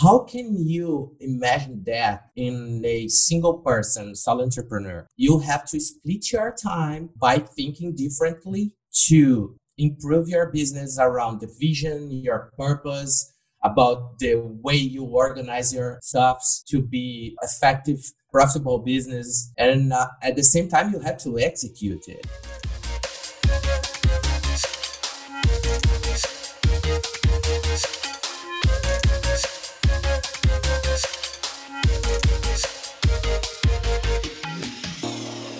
How can you imagine that in a single person, solo entrepreneur? You have to split your time by thinking differently to improve your business around the vision, your purpose, about the way you organize your stuffs to be effective, profitable business. And uh, at the same time, you have to execute it.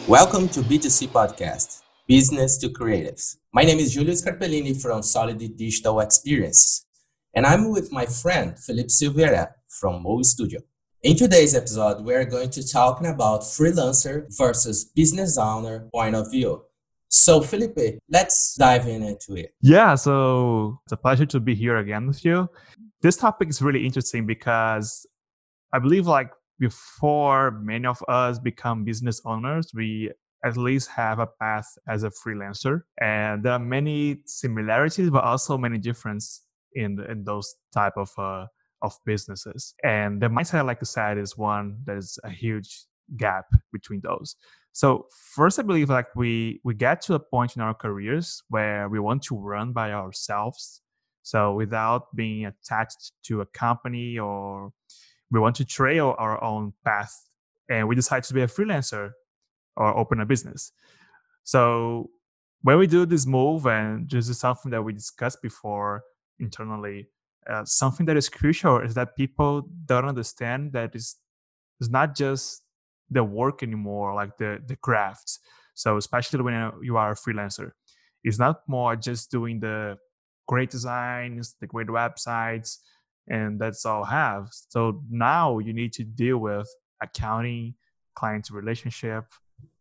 Welcome to B2C Podcast, Business to Creatives. My name is Julius Scarpellini from Solid Digital Experience, and I'm with my friend Felipe Silveira from Mo Studio. In today's episode, we're going to talking about freelancer versus business owner point of view. So, Felipe, let's dive in into it. Yeah, so it's a pleasure to be here again with you. This topic is really interesting because I believe like before many of us become business owners, we at least have a path as a freelancer. And there are many similarities, but also many differences in, in those type of uh, of businesses. And the mindset, like I said, is one that is a huge gap between those. So first, I believe like we we get to a point in our careers where we want to run by ourselves. So without being attached to a company or we want to trail our own path and we decide to be a freelancer or open a business. So when we do this move, and this is something that we discussed before internally, uh, something that is crucial is that people don't understand that it's, it's not just the work anymore, like the the crafts. So especially when you are a freelancer, it's not more just doing the great designs, the great websites, and that's all have. So now you need to deal with accounting, client relationship,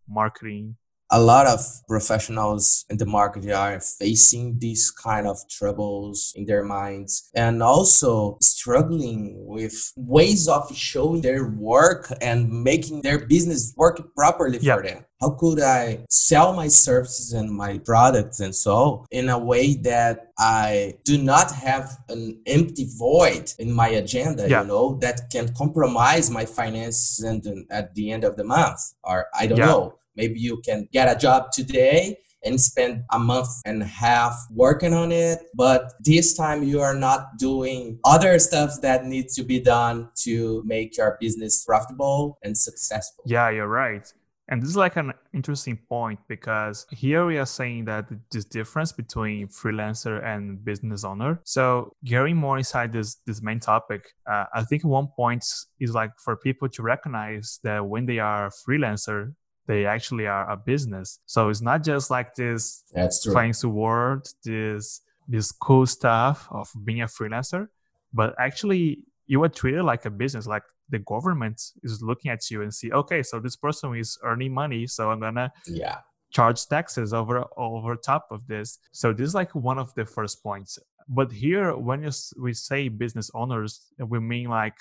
marketing. A lot of professionals in the market are facing these kind of troubles in their minds and also struggling with ways of showing their work and making their business work properly for them. How could I sell my services and my products and so in a way that I do not have an empty void in my agenda, yeah. you know, that can compromise my finances and, at the end of the month? Or I don't yeah. know Maybe you can get a job today and spend a month and a half working on it. But this time you are not doing other stuff that needs to be done to make your business profitable and successful. Yeah, you're right. And this is like an interesting point because here we are saying that this difference between freelancer and business owner. So getting more inside this this main topic, uh, I think one point is like for people to recognize that when they are freelancer, they actually are a business. So it's not just like this That's true. fancy word, this this cool stuff of being a freelancer, but actually you are treated like a business, like the government is looking at you and see, okay, so this person is earning money, so I'm gonna yeah charge taxes over over top of this. So this is like one of the first points. But here, when you, we say business owners, we mean like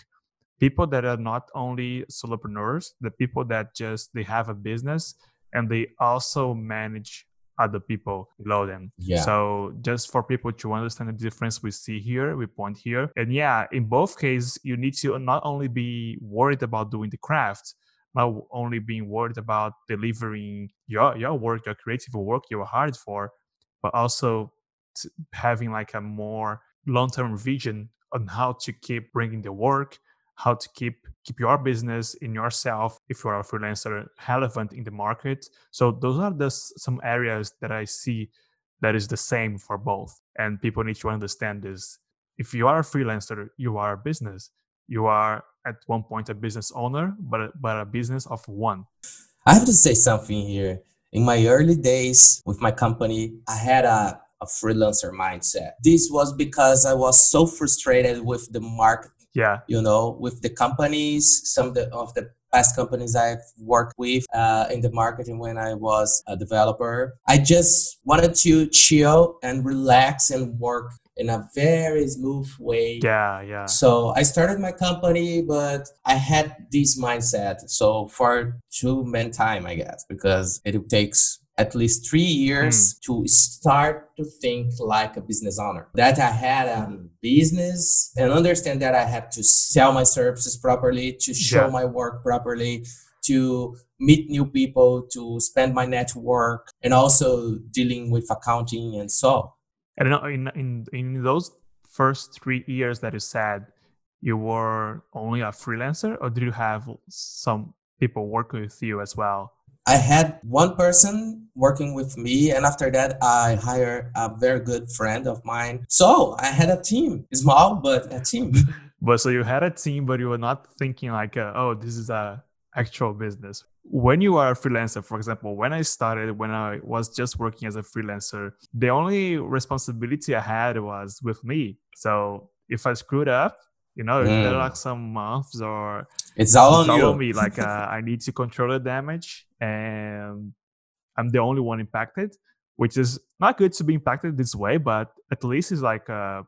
people that are not only solopreneurs, the people that just they have a business and they also manage other people below them. Yeah. So just for people to understand the difference we see here, we point here. And yeah, in both cases, you need to not only be worried about doing the craft, not only being worried about delivering your your work, your creative work you are hired for, but also having like a more long-term vision on how to keep bringing the work, how to keep keep your business in yourself if you are a freelancer relevant in the market. So those are the some areas that i see that is the same for both. And people need to understand this. If you are a freelancer you are a business. You are at one point a business owner but but a business of one. I have to say something here. In my early days with my company i had a a freelancer mindset. This was because I was so frustrated with the market yeah you know with the companies some of the, of the past companies I've worked with uh, in the marketing when I was a developer. I just wanted to chill and relax and work in a very smooth way. Yeah, yeah. So I started my company, but I had this mindset. So for too many time, I guess, because it takes at least three years mm. to start to think like a business owner. That I had a business and understand that I have to sell my services properly, to show yeah. my work properly, to meet new people, to spend my network, and also dealing with accounting and so. And in in in those first three years that you said you were only a freelancer, or did you have some people working with you as well? I had one person working with me, and after that, I hired a very good friend of mine. So I had a team, small but a team. but so you had a team, but you were not thinking like, uh, oh, this is a actual business. When you are a freelancer, for example, when I started, when I was just working as a freelancer, the only responsibility I had was with me. So if I screwed up, you know, mm. there are like some months or it's all on you. me. Like uh, I need to control the damage, and I'm the only one impacted, which is not good to be impacted this way. But at least it's like uh,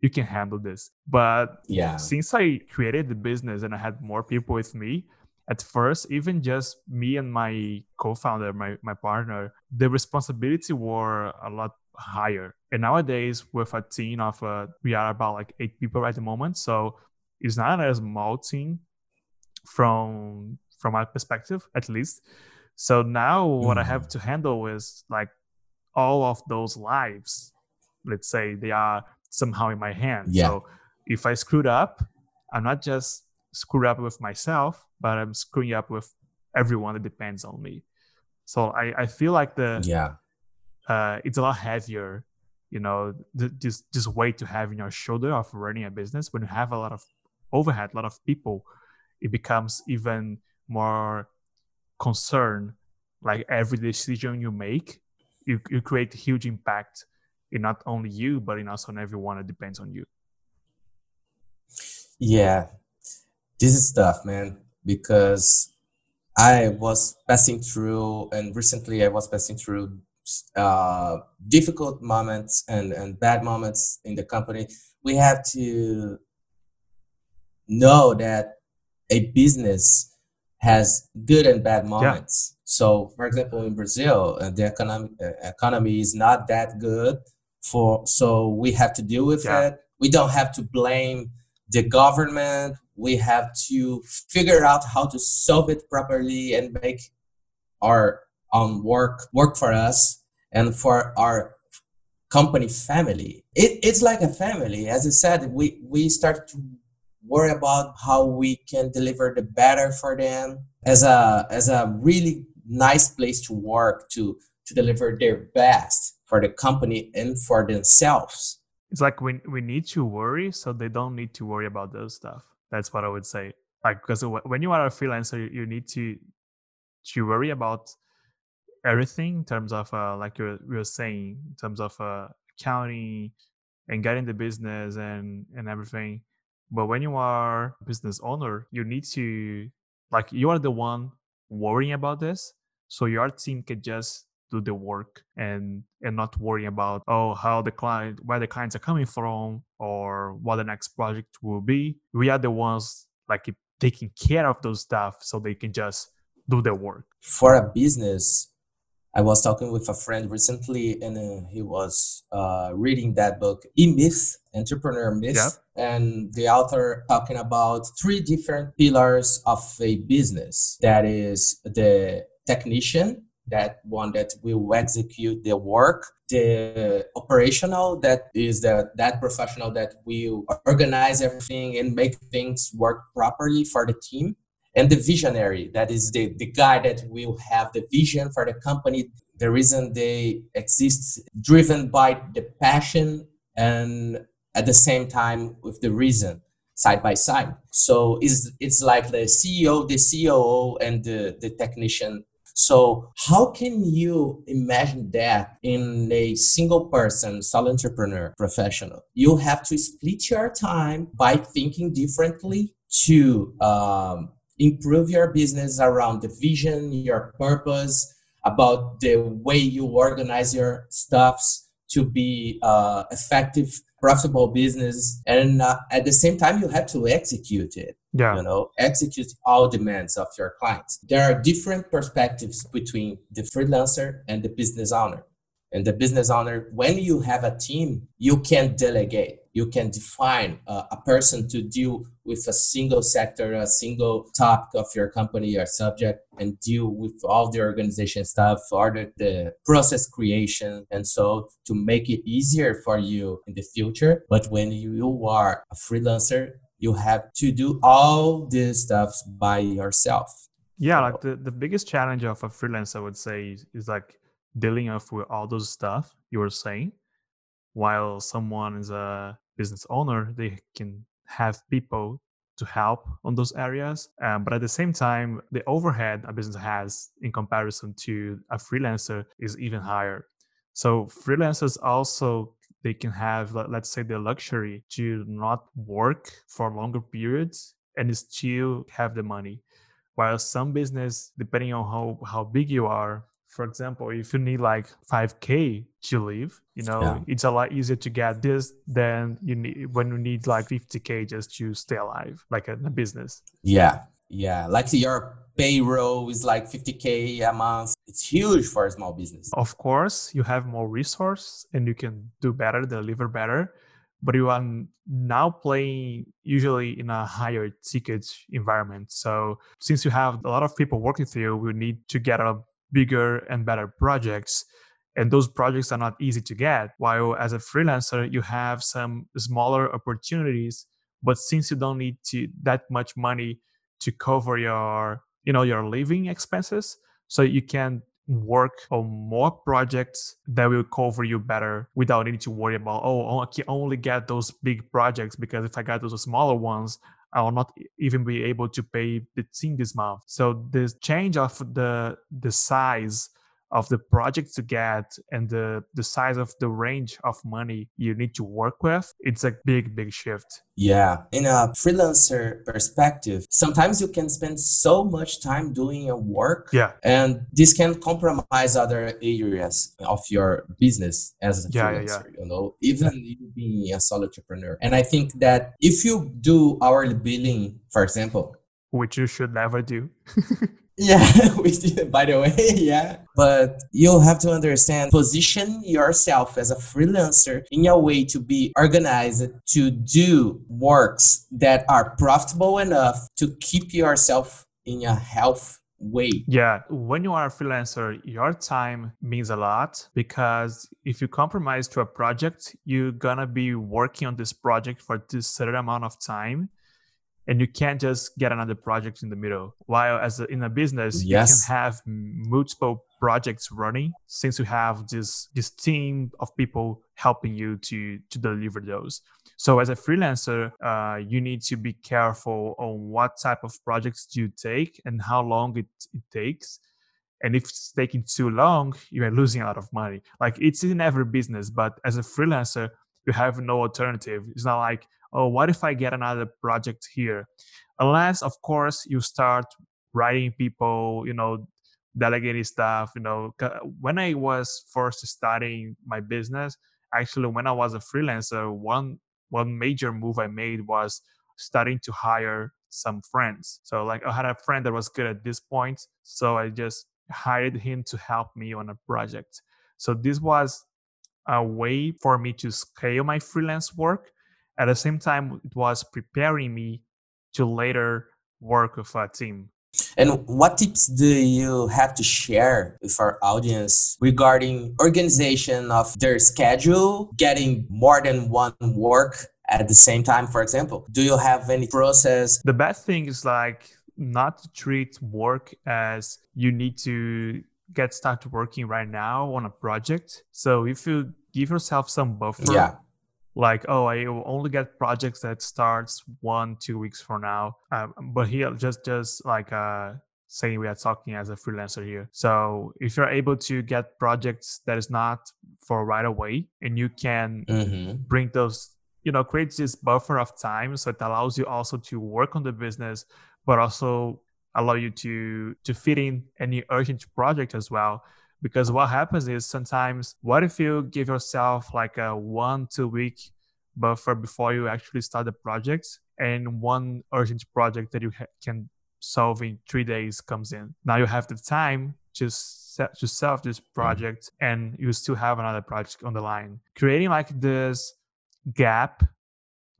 you can handle this. But yeah, since I created the business and I had more people with me, at first, even just me and my co-founder, my my partner, the responsibility were a lot higher. And nowadays, with a team of uh, we are about like eight people at the moment, so it's not a small team from from my perspective, at least. So now, mm. what I have mm. to handle is like all of those lives. Let's say they are somehow in my hands. Yeah. So if I screwed up, I'm not just screw up with myself, but I'm screwing up with everyone that depends on me. So I, I feel like the yeah uh, it's a lot heavier, you know, th- this this weight to have in your shoulder of running a business. When you have a lot of overhead, a lot of people, it becomes even more concern. Like every decision you make, you you create huge impact in not only you, but in also on everyone that depends on you. Yeah, this is tough, man, because I was passing through, and recently I was passing through uh, difficult moments and, and bad moments in the company, we have to know that a business has good and bad moments. Yeah. So, for example, in Brazil, uh, the economic uh, economy is not that good. For so we have to deal with yeah. it. We don't have to blame the government. We have to figure out how to solve it properly and make our own work work for us and for our company family. It, it's like a family. As I said, we, we start to worry about how we can deliver the better for them as a, as a really nice place to work to, to deliver their best for the company and for themselves. It's like we, we need to worry so they don't need to worry about those stuff. That's what I would say. Like, because when you are a freelancer, you need to, to worry about everything in terms of uh, like you were saying in terms of uh, accounting and getting the business and and everything but when you are a business owner you need to like you are the one worrying about this so your team can just do the work and and not worry about oh how the client where the clients are coming from or what the next project will be. We are the ones like taking care of those stuff so they can just do their work. For a business I was talking with a friend recently, and uh, he was uh, reading that book, E Myth, Entrepreneur Myth, yep. and the author talking about three different pillars of a business. That is the technician, that one that will execute the work, the operational, that is the that professional that will organize everything and make things work properly for the team, and the visionary that is the, the guy that will have the vision for the company the reason they exist driven by the passion and at the same time with the reason side by side so it's, it's like the ceo the coo and the, the technician so how can you imagine that in a single person, solo entrepreneur, professional? You have to split your time by thinking differently to um, improve your business around the vision, your purpose, about the way you organize your stuffs to be uh, effective profitable business and uh, at the same time you have to execute it yeah. you know? Execute all demands of your clients. There are different perspectives between the freelancer and the business owner and the business owner when you have a team you can delegate. You can define uh, a person to deal with a single sector a single topic of your company or subject and deal with all the organization stuff or the, the process creation and so to make it easier for you in the future. But when you are a freelancer you have to do all this stuff by yourself. Yeah like the, the biggest challenge of a freelancer i would say is, is like dealing off with all those stuff you were saying while someone is a business owner they can have people to help on those areas um, but at the same time the overhead a business has in comparison to a freelancer is even higher. So freelancers also they can have let's say the luxury to not work for longer periods and still have the money while some business depending on how how big you are for example, if you need like 5k to live, you know, yeah. it's a lot easier to get this than you need when you need like 50k just to stay alive, like in a business. Yeah, yeah, like your payroll is like 50k a month. It's huge for a small business. Of course, you have more resource and you can do better, deliver better, but you are now playing usually in a higher ticket environment. So since you have a lot of people working for you, we need to get a bigger and better projects and those projects are not easy to get while as a freelancer you have some smaller opportunities but since you don't need to that much money to cover your you know your living expenses so you can work on more projects that will cover you better without needing to worry about oh i can only get those big projects because if i got those smaller ones I will not even be able to pay the team this month. So the change of the the size of the project to get and the the size of the range of money you need to work with it's a big big shift. Yeah in a freelancer perspective sometimes you can spend so much time doing your work yeah. and this can compromise other areas of your business as a yeah, freelancer yeah, yeah. you know even you being a solo entrepreneur. And i think that if you do hourly billing for example which you should never do Yeah, we by the way, yeah. But you'll have to understand, position yourself as a freelancer in a way to be organized to do works that are profitable enough to keep yourself in a health way. Yeah, when you are a freelancer, your time means a lot because if you compromise to a project, you're gonna be working on this project for this certain amount of time and you can't just get another project in the middle. While as a, in a business yes. you can have multiple projects running since you have this this team of people helping you to to deliver those. So as a freelancer uh, you need to be careful on what type of projects you take and how long it, it takes. And if it's taking too long you are losing a lot of money. Like it's in every business but as a freelancer you have no alternative it's not like oh, what if I get another project here? Unless, of course, you start writing people, you know, delegating stuff. You know, when I was first starting my business, actually, when I was a freelancer, one one major move I made was starting to hire some friends. So, like, I had a friend that was good at this point, so I just hired him to help me on a project. So this was a way for me to scale my freelance work at the same time, it was preparing me to later work with a team. And what tips do you have to share with our audience regarding organization of their schedule, getting more than one work at the same time, for example? Do you have any process? The best thing is like not to treat work as you need to get started working right now on a project. So if you give yourself some buffer yeah like oh i will only get projects that starts one two weeks from now um, but here just just like uh saying we are talking as a freelancer here so if you're able to get projects that is not for right away and you can mm-hmm. bring those you know create this buffer of time so it allows you also to work on the business but also allow you to to fit in any urgent project as well. Because what happens is sometimes what if you give yourself like a one two week buffer before you actually start the project and one urgent project that you ha- can solve in three days comes in? Now you have the time to set, to solve this mm-hmm. project and you still have another project on the line. Creating like this gap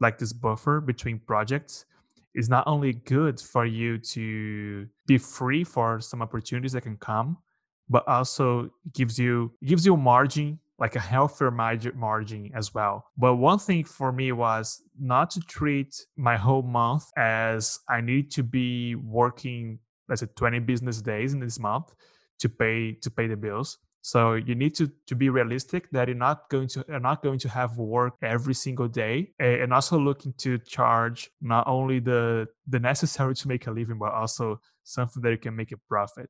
like this buffer between projects is not only good for you to be free for some opportunities that can come but also gives you gives you margin like a healthier margin as well. But one thing for me was not to treat my whole month as I need to be working, let's say 20 business days in this month to pay to pay the bills. So you need to to be realistic that you're not going to you're not going to have work every single day, and also looking to charge not only the the necessary to make a living, but also something that you can make a profit.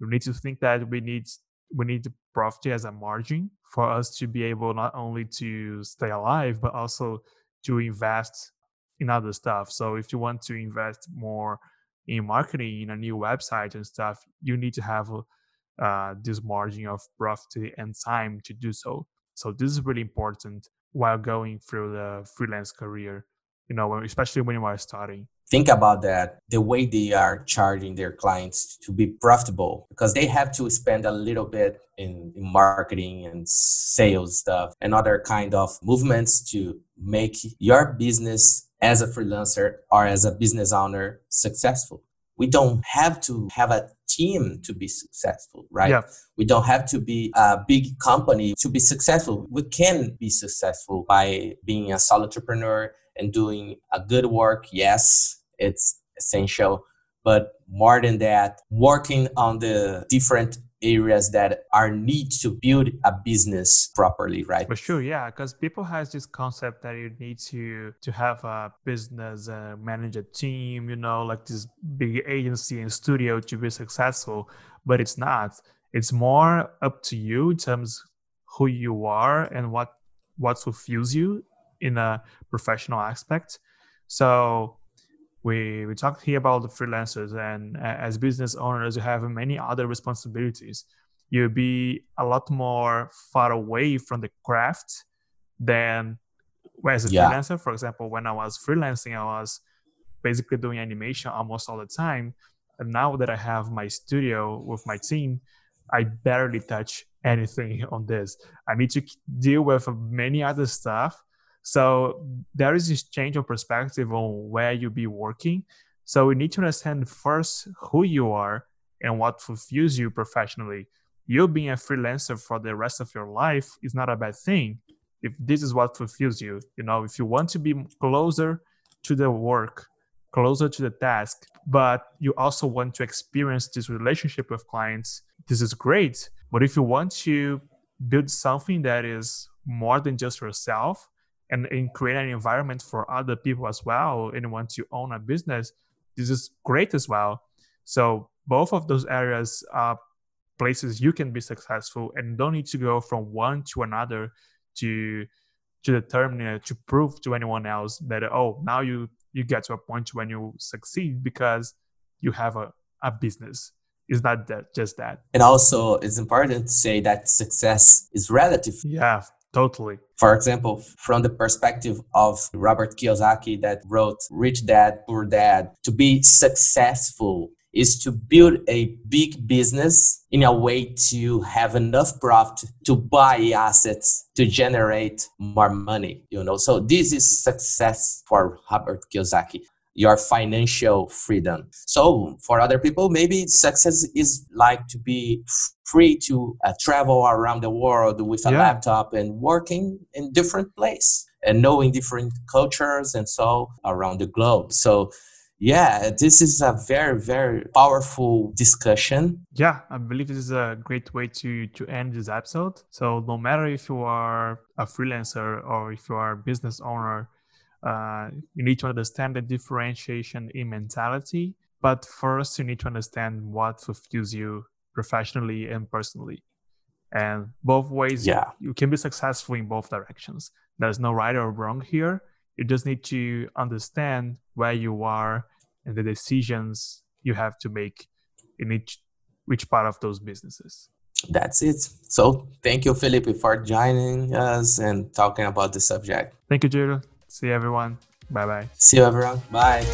You need to think that we need we need profit as a margin for us to be able not only to stay alive but also to invest in other stuff so if you want to invest more in marketing in a new website and stuff you need to have uh, this margin of profit and time to do so. So this is really important while going through the freelance career you know especially when you are starting. Think about that the way they are charging their clients to be profitable because they have to spend a little bit in, in, marketing and sales stuff and other kind of movements to make your business as a freelancer or as a business owner successful we don't have to have a team to be successful right yeah. we don't have to be a big company to be successful we can be successful by being a solo entrepreneur and doing a good work yes it's essential. But more than that, working on the different areas that are need to build a business properly right? For sure yeah because people has this concept that you need to to have a business uh, manage a team you know like this big agency and studio to be successful but it's not. It's more up to you in terms who you are and what what fulfills you in a professional aspect. So we we talked here about the freelancers and as business owners you have many other responsibilities. You'll be a lot more far away from the craft than as a yeah. freelancer. For example when i was freelancing i was basically doing animation almost all the time. And now that i have my studio with my team i barely touch anything on this. I need to deal with many other stuff so there is this change of perspective on where you be working. So we need to understand first who you are and what fulfills you professionally. You being a freelancer for the rest of your life is not a bad thing. If this is what fulfills you, you know, if you want to be closer to the work, closer to the task, but you also want to experience this relationship with clients, this is great. But if you want to build something that is more than just yourself, and, and create an environment for other people as well and want to own a business this is great as well. So both of those areas are places you can be successful and don't need to go from one to another to to determine uh, to prove to anyone else that oh now you you get to a point when you succeed because you have a, a business. It's not that just that. And also it's important to say that success is relative. Yeah Totally. For example, from the perspective of Robert Kiyosaki that wrote Rich Dad, Poor Dad, to be successful is to build a big business in a way to have enough profit to buy assets to generate more money you know so this is success for robert kiyosaki your financial freedom. So for other people, maybe success is like to be free to uh, travel around the world with a yeah. laptop and working in different place and knowing different cultures and so around the globe. So yeah, this is a very, very powerful discussion. Yeah, I believe this is a great way to to end this episode. So no matter if you are a freelancer or if you are a business owner, uh, you need to understand the differentiation in mentality. But first, you need to understand what fulfills you professionally and personally. And both ways, yeah. you can be successful in both directions. There's no right or wrong here. You just need to understand where you are and the decisions you have to make in each which part of those businesses. that's it. So thank you, Felipe, for joining us and talking about the subject. Thank you, Judo. See everyone. Bye bye. See you, everyone. Bye.